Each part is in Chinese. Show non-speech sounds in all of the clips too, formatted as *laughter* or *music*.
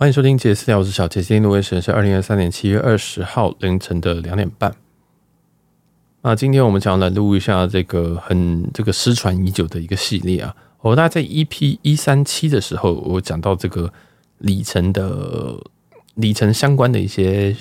欢迎收听杰私聊，我是小杰。今天录音时间是二零二三年七月二十号凌晨的两点半。那今天我们想要来录一下这个很这个失传已久的一个系列啊。我大概在 EP 一三七的时候，我讲到这个里程的里程相关的一些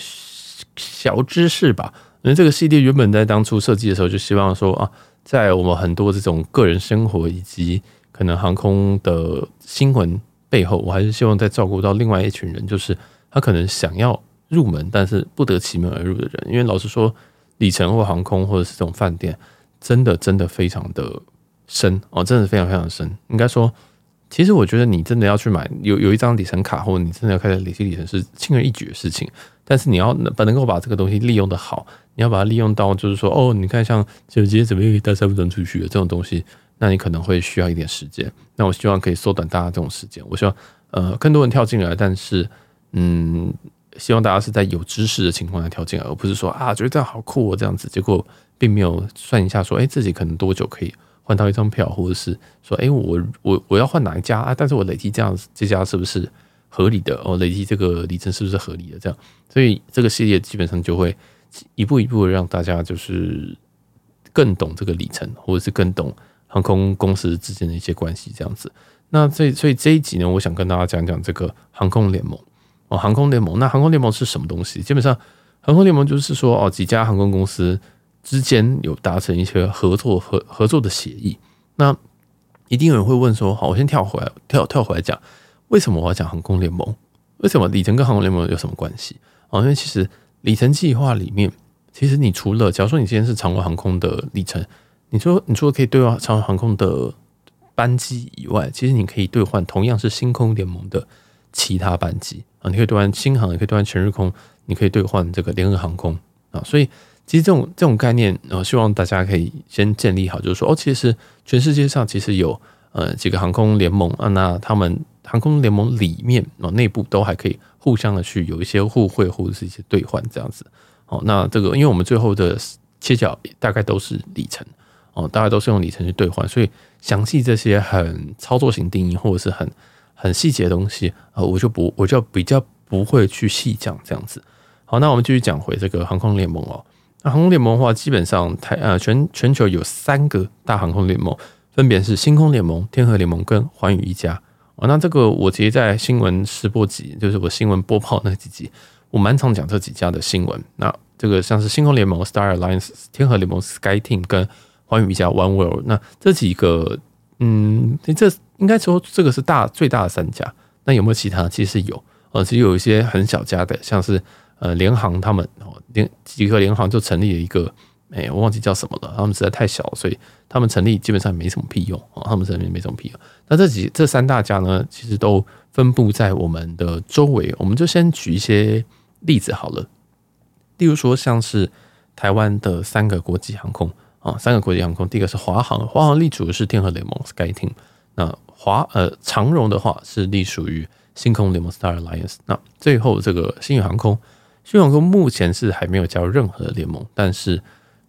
小知识吧。因为这个系列原本在当初设计的时候，就希望说啊，在我们很多这种个人生活以及可能航空的新闻。背后，我还是希望再照顾到另外一群人，就是他可能想要入门，但是不得其门而入的人。因为老实说，里程或航空或者是这种饭店，真的真的非常的深哦，真的非常非常深。应该说，其实我觉得你真的要去买有有一张里程卡，或者你真的要开始累积里程，是轻而易举的事情。但是你要能能够把这个东西利用的好，你要把它利用到，就是说，哦，你看像就今天怎么又带三分钟出去的这种东西。那你可能会需要一点时间，那我希望可以缩短大家这种时间。我希望呃更多人跳进来，但是嗯，希望大家是在有知识的情况下跳进来，而不是说啊觉得这样好酷哦这样子，结果并没有算一下说，哎自己可能多久可以换到一张票，或者是说，哎我我我要换哪一家啊？但是我累积这样这家是不是合理的？哦，累积这个里程是不是合理的？这样，所以这个系列基本上就会一步一步让大家就是更懂这个里程，或者是更懂。航空公司之间的一些关系，这样子。那这所以这一集呢，我想跟大家讲讲这个航空联盟哦。航空联盟，那航空联盟是什么东西？基本上，航空联盟就是说哦，几家航空公司之间有达成一些合作合合作的协议。那一定有人会问说，好，我先跳回来，跳跳回来讲，为什么我要讲航空联盟？为什么里程跟航空联盟有什么关系？哦，因为其实里程计划里面，其实你除了假如说你今天是长荣航空的里程。你说，你说可以兑换长荣航空的班机以外，其实你可以兑换同样是星空联盟的其他班机啊，你可以兑换新航，也可以兑换全日空，你可以兑换这个联合航空啊。所以，其实这种这种概念，呃，希望大家可以先建立好，就是说，哦，其实全世界上其实有呃几个航空联盟啊，那他们航空联盟里面啊内部都还可以互相的去有一些互惠或者是一些兑换这样子。哦，那这个因为我们最后的切角大概都是里程。哦，大家都是用里程去兑换，所以详细这些很操作型定义或者是很很细节的东西，呃，我就不我就比较不会去细讲这样子。好，那我们继续讲回这个航空联盟哦。那航空联盟的话，基本上台呃全全球有三个大航空联盟，分别是星空联盟、天河联盟跟寰宇一家。哦，那这个我其实在新闻试播集，就是我新闻播报那几集，我蛮常讲这几家的新闻。那这个像是星空联盟 Star Alliance、天河联盟 SkyTeam 跟寰宇一家 One World，那这几个，嗯，这应该说这个是大最大的三家。那有没有其他？其实有，呃，其实有一些很小家的，像是呃联航他们哦，联几个联航就成立了一个，哎、我忘记叫什么了。他们实在太小，所以他们成立基本上没什么屁用啊。他们成立没什么屁用。那这几这三大家呢，其实都分布在我们的周围。我们就先举一些例子好了，例如说像是台湾的三个国际航空。啊，三个国际航空，第一个是华航，华航隶属的是天河联盟 SkyTeam。那华呃长荣的话是隶属于星空联盟 Star Alliance。那最后这个星宇航空，星宇航空目前是还没有加入任何的联盟，但是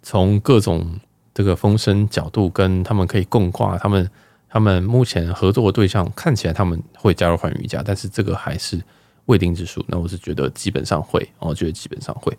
从各种这个风声角度跟他们可以共挂，他们他们目前合作的对象看起来他们会加入寰宇家，但是这个还是未定之数。那我是觉得基本上会，我觉得基本上会。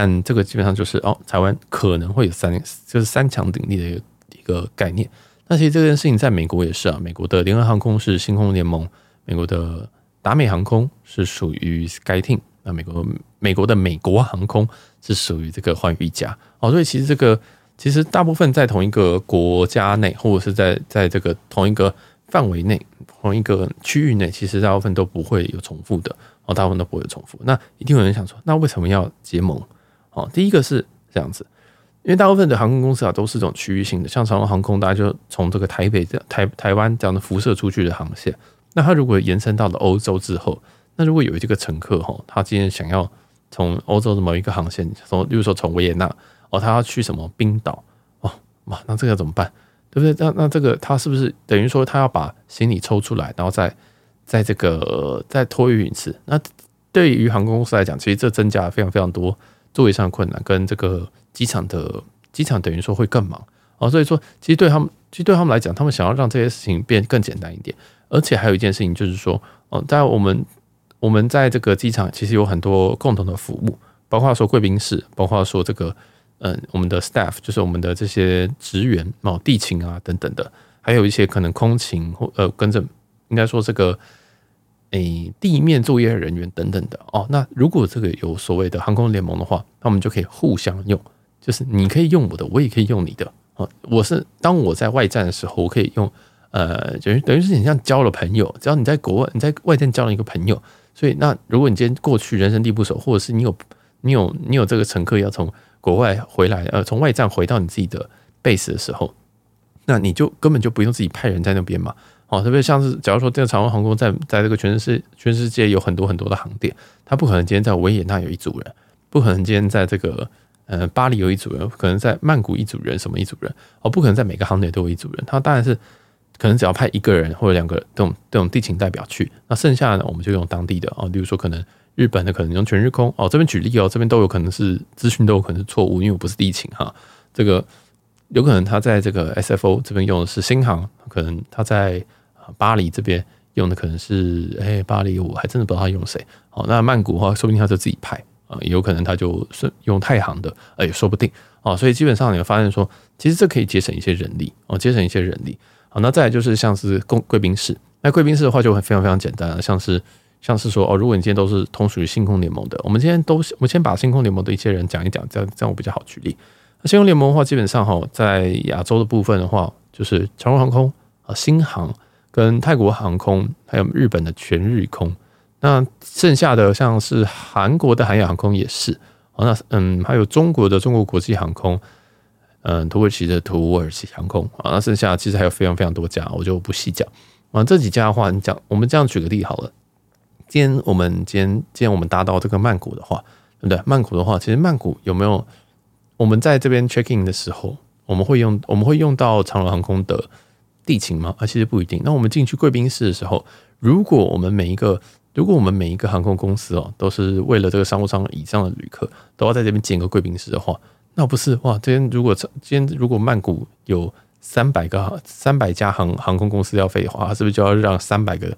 但这个基本上就是哦，台湾可能会有三，就是三强鼎立的一个一个概念。那其实这件事情在美国也是啊，美国的联合航空是星空联盟，美国的达美航空是属于 SkyTeam，那美国美国的美国航空是属于这个寰宇一家哦。所以其实这个其实大部分在同一个国家内，或者是在在这个同一个范围内，同一个区域内，其实大部分都不会有重复的哦，大部分都不会有重复。那一定有人想说，那为什么要结盟？哦，第一个是这样子，因为大部分的航空公司啊都是这种区域性的，像长荣航空，大家就从这个台北这台台湾这样的辐射出去的航线，那它如果延伸到了欧洲之后，那如果有这个乘客哈，他今天想要从欧洲的某一个航线，从比如说从维也纳哦，他要去什么冰岛哦，哇，那这个怎么办？对不对？那那这个他是不是等于说他要把行李抽出来，然后再在这个再托运一次？那对于航空公司来讲，其实这增加了非常非常多。座位上的困难跟这个机场的机场等于说会更忙啊，所以说其实对他们，其实对他们来讲，他们想要让这些事情变更简单一点，而且还有一件事情就是说，哦，在我们我们在这个机场其实有很多共同的服务，包括说贵宾室，包括说这个嗯，我们的 staff 就是我们的这些职员哦，地勤啊等等的，还有一些可能空勤或呃跟着应该说这个。诶，地面作业人员等等的哦。那如果这个有所谓的航空联盟的话，那我们就可以互相用，就是你可以用我的，我也可以用你的。哦，我是当我在外站的时候，我可以用呃，等于等于是你像交了朋友，只要你在国外，你在外站交了一个朋友，所以那如果你今天过去人生地不熟，或者是你有你有你有这个乘客要从国外回来，呃，从外站回到你自己的 base 的时候，那你就根本就不用自己派人在那边嘛。哦，特别像是，假如说这个长荣航空在在这个全世界全世界有很多很多的航点，它不可能今天在维也纳有一组人，不可能今天在这个呃巴黎有一组人，可能在曼谷一组人，什么一组人，哦，不可能在每个航点都有一组人，它当然是可能只要派一个人或者两个这种这种地勤代表去，那剩下的呢，我们就用当地的哦，例如说可能日本的可能用全日空，哦，这边举例哦，这边都有可能是资讯都有可能是错误，因为我不是地勤哈，这个有可能他在这个 SFO 这边用的是新航，可能他在。巴黎这边用的可能是，哎、巴黎我还真的不知道他用谁。好，那曼谷的话，说不定他就自己派啊，也有可能他就是用太行的，哎，也说不定啊。所以基本上你会发现说，其实这可以节省一些人力哦，节省一些人力。好，那再来就是像是公贵宾室，那贵宾室的话就会非常非常简单了，像是像是说哦，如果你今天都是同属于星空联盟的，我们今天都我们先把星空联盟的一些人讲一讲，这样这样我比较好举例。那星空联盟的话，基本上哈，在亚洲的部分的话，就是长荣航空啊，新航。跟泰国航空，还有日本的全日空，那剩下的像是韩国的韩亚航空也是，哦，那嗯，还有中国的中国国际航空，嗯，土耳其的土耳其航空，啊，那剩下其实还有非常非常多家，我就不细讲。啊，这几家的话，你讲，我们这样举个例好了。今天我们今天今天我们搭到这个曼谷的话，对不对？曼谷的话，其实曼谷有没有我们在这边 check in 的时候，我们会用我们会用到长荣航空的。地勤吗？啊，其实不一定。那我们进去贵宾室的时候，如果我们每一个，如果我们每一个航空公司哦，都是为了这个商务舱以上的旅客都要在这边建个贵宾室的话，那不是哇？今天如果今天如果曼谷有三百个三百家航航空公司要飞的话，是不是就要让三百个？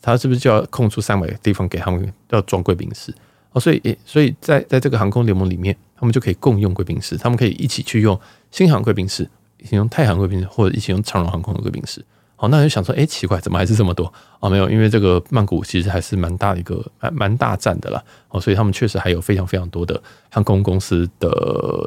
他是不是就要空出三百个地方给他们要装贵宾室？哦，所以所以在在这个航空联盟里面，他们就可以共用贵宾室，他们可以一起去用新航贵宾室。一起用太行贵宾室，或者一起用长荣航空的贵宾室。好，那就想说，哎、奇怪，怎么还是这么多啊？没有，因为这个曼谷其实还是蛮大的一个蛮蛮大站的啦。哦，所以他们确实还有非常非常多的航空公司的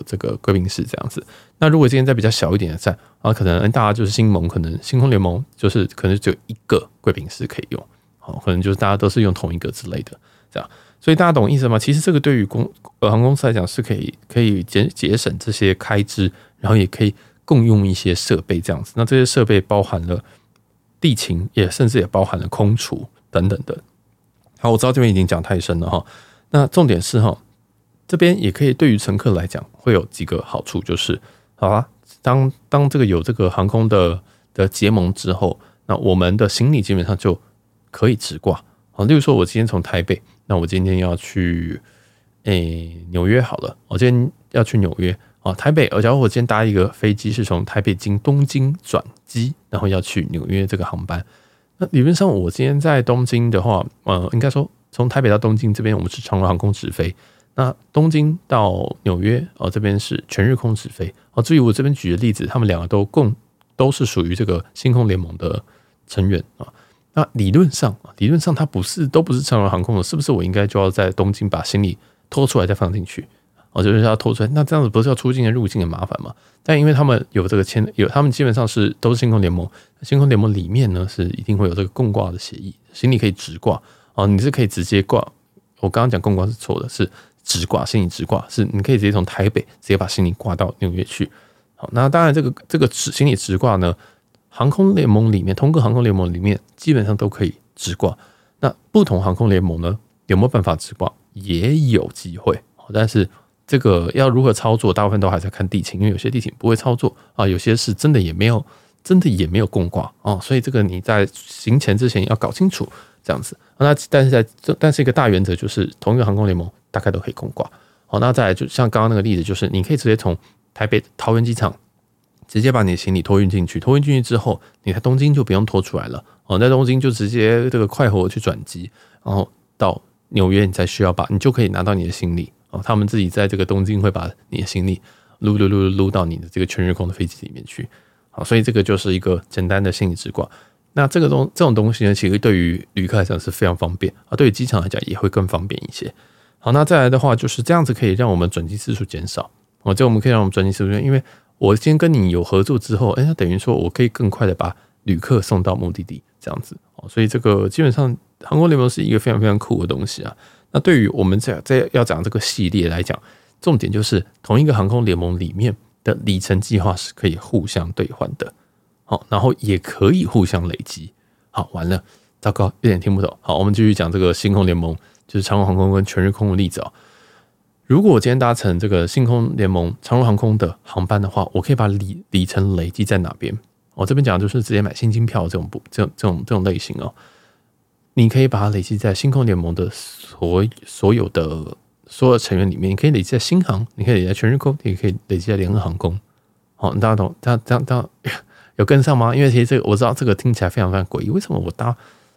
这个贵宾室这样子。那如果今天在比较小一点的站啊，可能大家就是星盟，可能星空联盟就是可能只有一个贵宾室可以用。好，可能就是大家都是用同一个之类的这样。所以大家懂意思吗？其实这个对于公呃航空公司来讲是可以可以节节省这些开支，然后也可以。共用一些设备这样子，那这些设备包含了地勤，也甚至也包含了空厨等等的。好，我知道这边已经讲太深了哈。那重点是哈，这边也可以对于乘客来讲会有几个好处，就是好啊，当当这个有这个航空的的结盟之后，那我们的行李基本上就可以直挂。好，例如说我今天从台北，那我今天要去诶纽约好了，我今天要去纽约。哦，台北，而假如我今天搭一个飞机是从台北经东京转机，然后要去纽约这个航班，那理论上我今天在东京的话，呃，应该说从台北到东京这边我们是长荣航空直飞，那东京到纽约哦这边是全日空直飞。哦，至于我这边举的例子，他们两个都共都是属于这个星空联盟的成员啊。那理论上，理论上它不是都不是长荣航空的，是不是我应该就要在东京把行李拖出来再放进去？我就是要拖出来，那这样子不是要出境跟入境很麻烦吗？但因为他们有这个签，有他们基本上是都是星空联盟，星空联盟里面呢是一定会有这个共挂的协议，行李可以直挂哦，你是可以直接挂。我刚刚讲共挂是错的，是直挂，行李直挂是你可以直接从台北直接把行李挂到纽约去。好，那当然这个这个直行李直挂呢，航空联盟里面，通过航空联盟里面基本上都可以直挂。那不同航空联盟呢，有没有办法直挂？也有机会，但是。这个要如何操作，大部分都还在看地勤，因为有些地勤不会操作啊，有些是真的也没有，真的也没有共挂啊，所以这个你在行前之前要搞清楚这样子。那但是在这，但是一个大原则就是，同一个航空联盟大概都可以共挂。好，那再来就像刚刚那个例子，就是你可以直接从台北桃园机场直接把你的行李托运进去，托运进去之后，你在东京就不用拖出来了。哦，在东京就直接这个快活去转机，然后。到纽约，你再需要把你就可以拿到你的行李他们自己在这个东京会把你的行李撸撸撸撸到你的这个全日空的飞机里面去。好，所以这个就是一个简单的行李直挂。那这个东这种东西呢，其实对于旅客来讲是非常方便啊，对于机场来讲也会更方便一些。好，那再来的话就是这样子可以让我们转机次数减少哦，这我们可以让我们转机次数，因为我今天跟你有合作之后，哎，那等于说我可以更快的把旅客送到目的地，这样子哦，所以这个基本上航空联盟是一个非常非常酷的东西啊。那对于我们在在要讲这个系列来讲，重点就是同一个航空联盟里面的里程计划是可以互相兑换的。好，然后也可以互相累积。好，完了，糟糕，有点听不懂。好，我们继续讲这个星空联盟，就是长荣航空跟全日空的例子啊。如果我今天搭乘这个星空联盟长荣航空的航班的话，我可以把里里程累积在哪边？我这边讲的就是直接买现金票这种不这种这种这种类型哦。你可以把它累积在星空联盟的所所有的所有成员里面，你可以累积在新航，你可以累积在全日空，也可以累积在联合航空。好，大家懂？大家这样这样。*laughs* 有跟上吗？因为其实这个我知道，这个听起来非常非常诡异。为什么我搭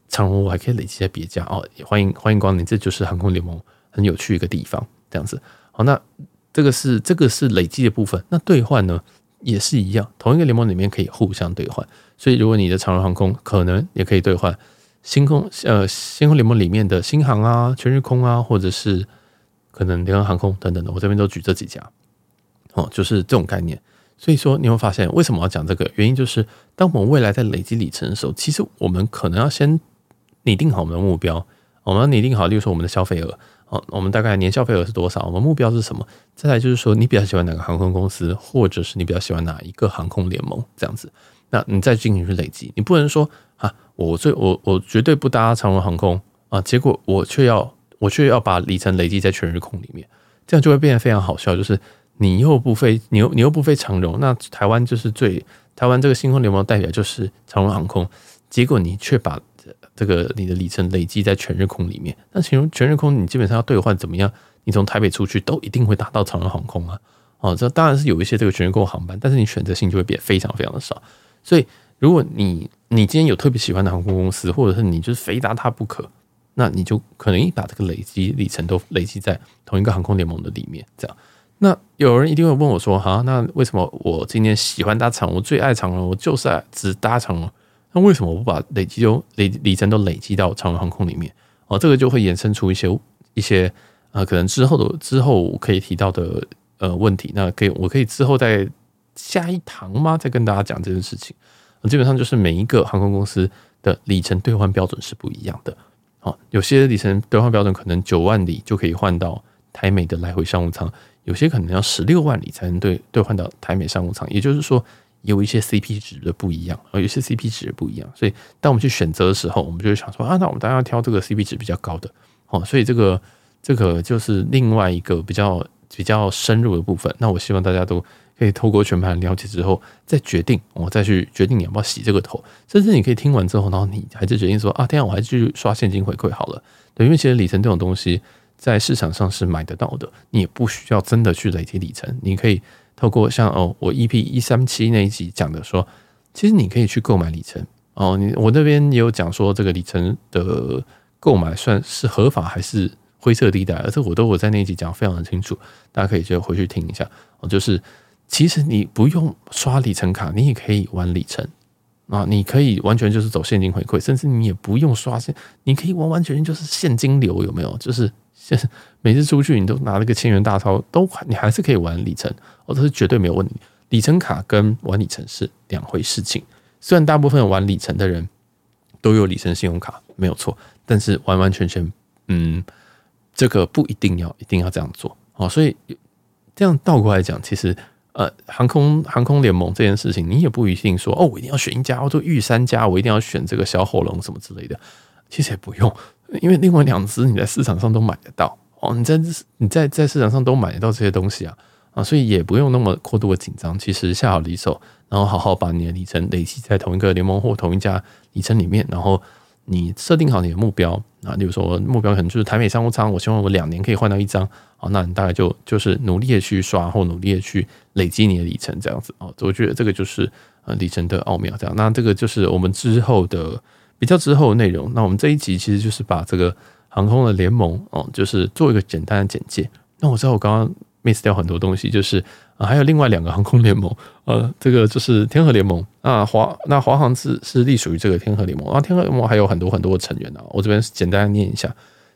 长荣我还可以累积在别家？哦，欢迎欢迎光临，这就是航空联盟很有趣一个地方。这样子，好，那这个是这个是累积的部分。那兑换呢也是一样，同一个联盟里面可以互相兑换。所以如果你的长荣航空可能也可以兑换星空呃星空联盟里面的新航啊、全日空啊，或者是可能联合航空等等的，我这边都举这几家。哦，就是这种概念。所以说，你会发现为什么要讲这个？原因就是，当我们未来在累积里程的时候，其实我们可能要先拟定好我们的目标。我们要拟定好，例如说我们的消费额，哦，我们大概年消费额是多少？我们目标是什么？再来就是说，你比较喜欢哪个航空公司，或者是你比较喜欢哪一个航空联盟这样子？那你再进行去累积，你不能说啊，我最我我绝对不搭长荣航空啊，结果我却要我却要把里程累积在全日空里面，这样就会变得非常好笑，就是。你又不飞，你又你又不飞长荣，那台湾就是最台湾这个星空联盟代表就是长荣航空，结果你却把这个你的里程累积在全日空里面，那其实全日空你基本上要兑换怎么样？你从台北出去都一定会打到长荣航空啊，哦，这当然是有一些这个全日空航班，但是你选择性就会变非常非常的少，所以如果你你今天有特别喜欢的航空公司，或者是你就是非搭它不可，那你就可能把这个累积里程都累积在同一个航空联盟的里面，这样。那有人一定会问我说：“哈，那为什么我今天喜欢搭长荣，我最爱长荣，我就是爱只搭长荣？那为什么我不把累积都累里程都累积到长荣航空里面？哦，这个就会衍生出一些一些呃，可能之后的之后可以提到的呃问题。那可以，我可以之后再下一堂吗？再跟大家讲这件事情。基本上就是每一个航空公司的里程兑换标准是不一样的。好，有些里程兑换标准可能九万里就可以换到台美的来回商务舱。”有些可能要十六万里才能兑兑换到台美商务舱，也就是说有一些 CP 值的不一样，有一些 CP 值的不一样，所以当我们去选择的时候，我们就会想说啊，那我们当然要挑这个 CP 值比较高的哦，所以这个这个就是另外一个比较比较深入的部分。那我希望大家都可以透过全盘了解之后再决定，我再去决定你要不要洗这个头，甚至你可以听完之后，然后你还是决定说啊，这样我还是继续刷现金回馈好了。对，因为其实里程这种东西。在市场上是买得到的，你也不需要真的去累积里程，你可以透过像哦，我 EP 一三七那一集讲的说，其实你可以去购买里程哦。你我那边也有讲说，这个里程的购买算是合法还是灰色地带，而且我都我在那一集讲非常的清楚，大家可以就回去听一下哦。就是其实你不用刷里程卡，你也可以玩里程啊，你可以完全就是走现金回馈，甚至你也不用刷现，你可以完完全全就是现金流，有没有？就是。现 *laughs* 每次出去，你都拿了个千元大钞，都你还是可以玩里程，哦，这是绝对没有问题。里程卡跟玩里程是两回事情。虽然大部分玩里程的人都有里程信用卡，没有错，但是完完全全，嗯，这个不一定要一定要这样做哦。所以这样倒过来讲，其实呃，航空航空联盟这件事情，你也不一定说哦，我一定要选一家，我就御三家，我一定要选这个小火龙什么之类的，其实也不用。因为另外两只你在市场上都买得到哦，你在你在在市场上都买得到这些东西啊啊，所以也不用那么过度的紧张。其实下好离手，然后好好把你的里程累积在同一个联盟或同一家里程里面，然后你设定好你的目标啊，例如说目标可能就是台美商务舱，我希望我两年可以换到一张啊，那你大概就就是努力的去刷或努力的去累积你的里程这样子啊，我觉得这个就是呃里程的奥妙这样。那这个就是我们之后的。比较之后的内容，那我们这一集其实就是把这个航空的联盟哦，就是做一个简单的简介。那我知道我刚刚 miss 掉很多东西，就是啊，还有另外两个航空联盟，呃，这个就是天河联盟啊，华那华航是是隶属于这个天河联盟，啊天河联盟还有很多很多的成员呢。我这边简单念一下，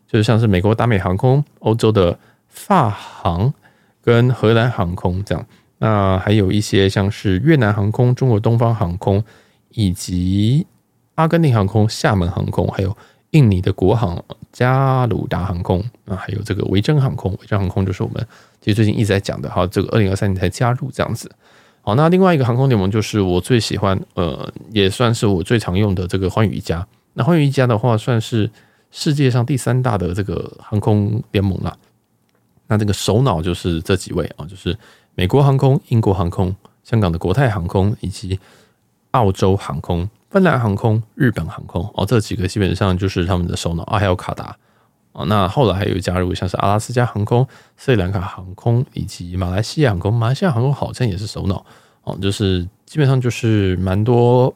就是像是美国达美航空、欧洲的法航跟荷兰航空这样，那还有一些像是越南航空、中国东方航空以及阿根廷航空、厦门航空，还有。印尼的国航加鲁达航空啊，还有这个维珍航空，维珍航空就是我们其实最近一直在讲的，哈，这个二零二三年才加入这样子。好，那另外一个航空联盟就是我最喜欢，呃，也算是我最常用的这个寰宇一家。那寰宇一家的话，算是世界上第三大的这个航空联盟了。那这个首脑就是这几位啊，就是美国航空、英国航空、香港的国泰航空以及澳洲航空。芬兰航空、日本航空哦，这几个基本上就是他们的首脑啊，还有卡达啊。那后来还有加入像是阿拉斯加航空、斯里兰卡航空以及马来西亚航空。马来西亚航空好像也是首脑哦，就是基本上就是蛮多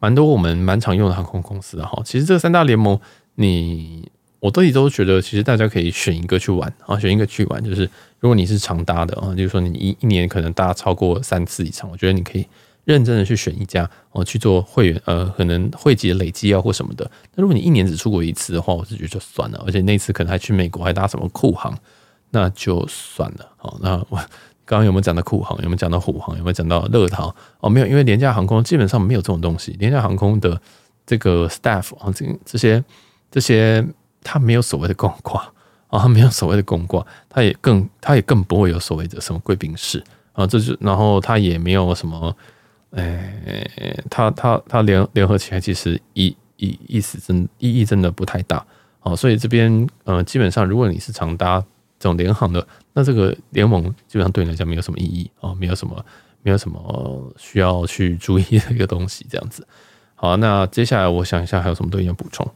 蛮多我们蛮常用的航空公司的哈。其实这三大联盟，你我自己都觉得，其实大家可以选一个去玩啊，选一个去玩。就是如果你是常搭的啊，就是说你一一年可能搭超过三次以上，我觉得你可以。认真的去选一家哦，去做会员，呃，可能会籍累积啊或什么的。那如果你一年只出国一次的话，我是觉得就算了。而且那次可能还去美国，还搭什么酷航，那就算了。好，那我 *laughs* 刚刚有没有讲到酷航？有没有讲到虎航？有没有讲到乐桃？哦，没有，因为廉价航空基本上没有这种东西。廉价航空的这个 staff 啊，这这些这些，它没有所谓的公挂啊，*laughs* 没有所谓的公挂，它也更它也更不会有所谓的什么贵宾室啊，这就然后它也没有什么。哎，他他他联联合起来，其实意意意思真意义真的不太大哦。所以这边呃，基本上如果你是常搭这种联航的，那这个联盟基本上对你来讲没有什么意义哦，没有什么没有什么需要去注意的一个东西，这样子。好，那接下来我想一下还有什么东西要补充。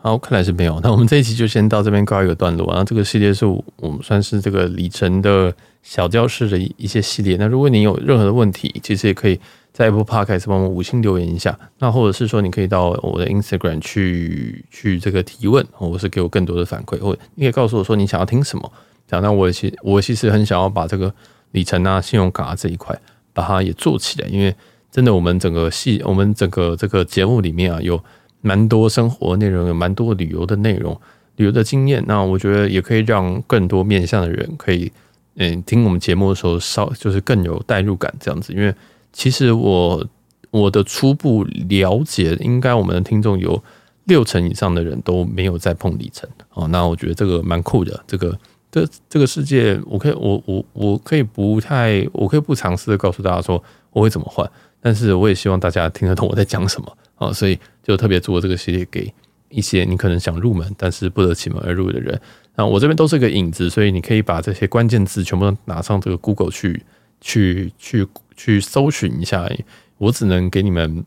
好，看来是没有。那我们这一期就先到这边告一个段落。然后这个系列是我们算是这个里程的小教室的一一些系列。那如果你有任何的问题，其实也可以在 Apple Podcast 帮我们五星留言一下。那或者是说，你可以到我的 Instagram 去去这个提问，或者是给我更多的反馈，或你可以告诉我说你想要听什么。讲到我其我其实很想要把这个里程啊、信用卡这一块把它也做起来，因为真的我们整个系我们整个这个节目里面啊有。蛮多生活内容，有蛮多旅游的内容，旅游的经验。那我觉得也可以让更多面向的人可以，嗯，听我们节目的时候稍就是更有代入感这样子。因为其实我我的初步了解，应该我们的听众有六成以上的人都没有在碰里程哦。那我觉得这个蛮酷的。这个这这个世界，我可以我我我可以不太，我可以不尝试的告诉大家说我会怎么换，但是我也希望大家听得懂我在讲什么。哦，所以就特别做这个系列给一些你可能想入门，但是不得其门而入的人。那我这边都是一个影子，所以你可以把这些关键字全部都拿上这个 Google 去去去去搜寻一下。我只能给你们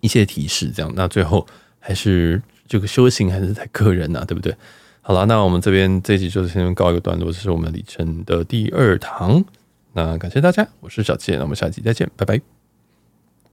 一些提示，这样。那最后还是这个修行还是在个人呐，对不对？好了，那我们这边这一集就先告一个段落，这是我们里程的第二堂。那感谢大家，我是小七，那我们下期再见，拜拜。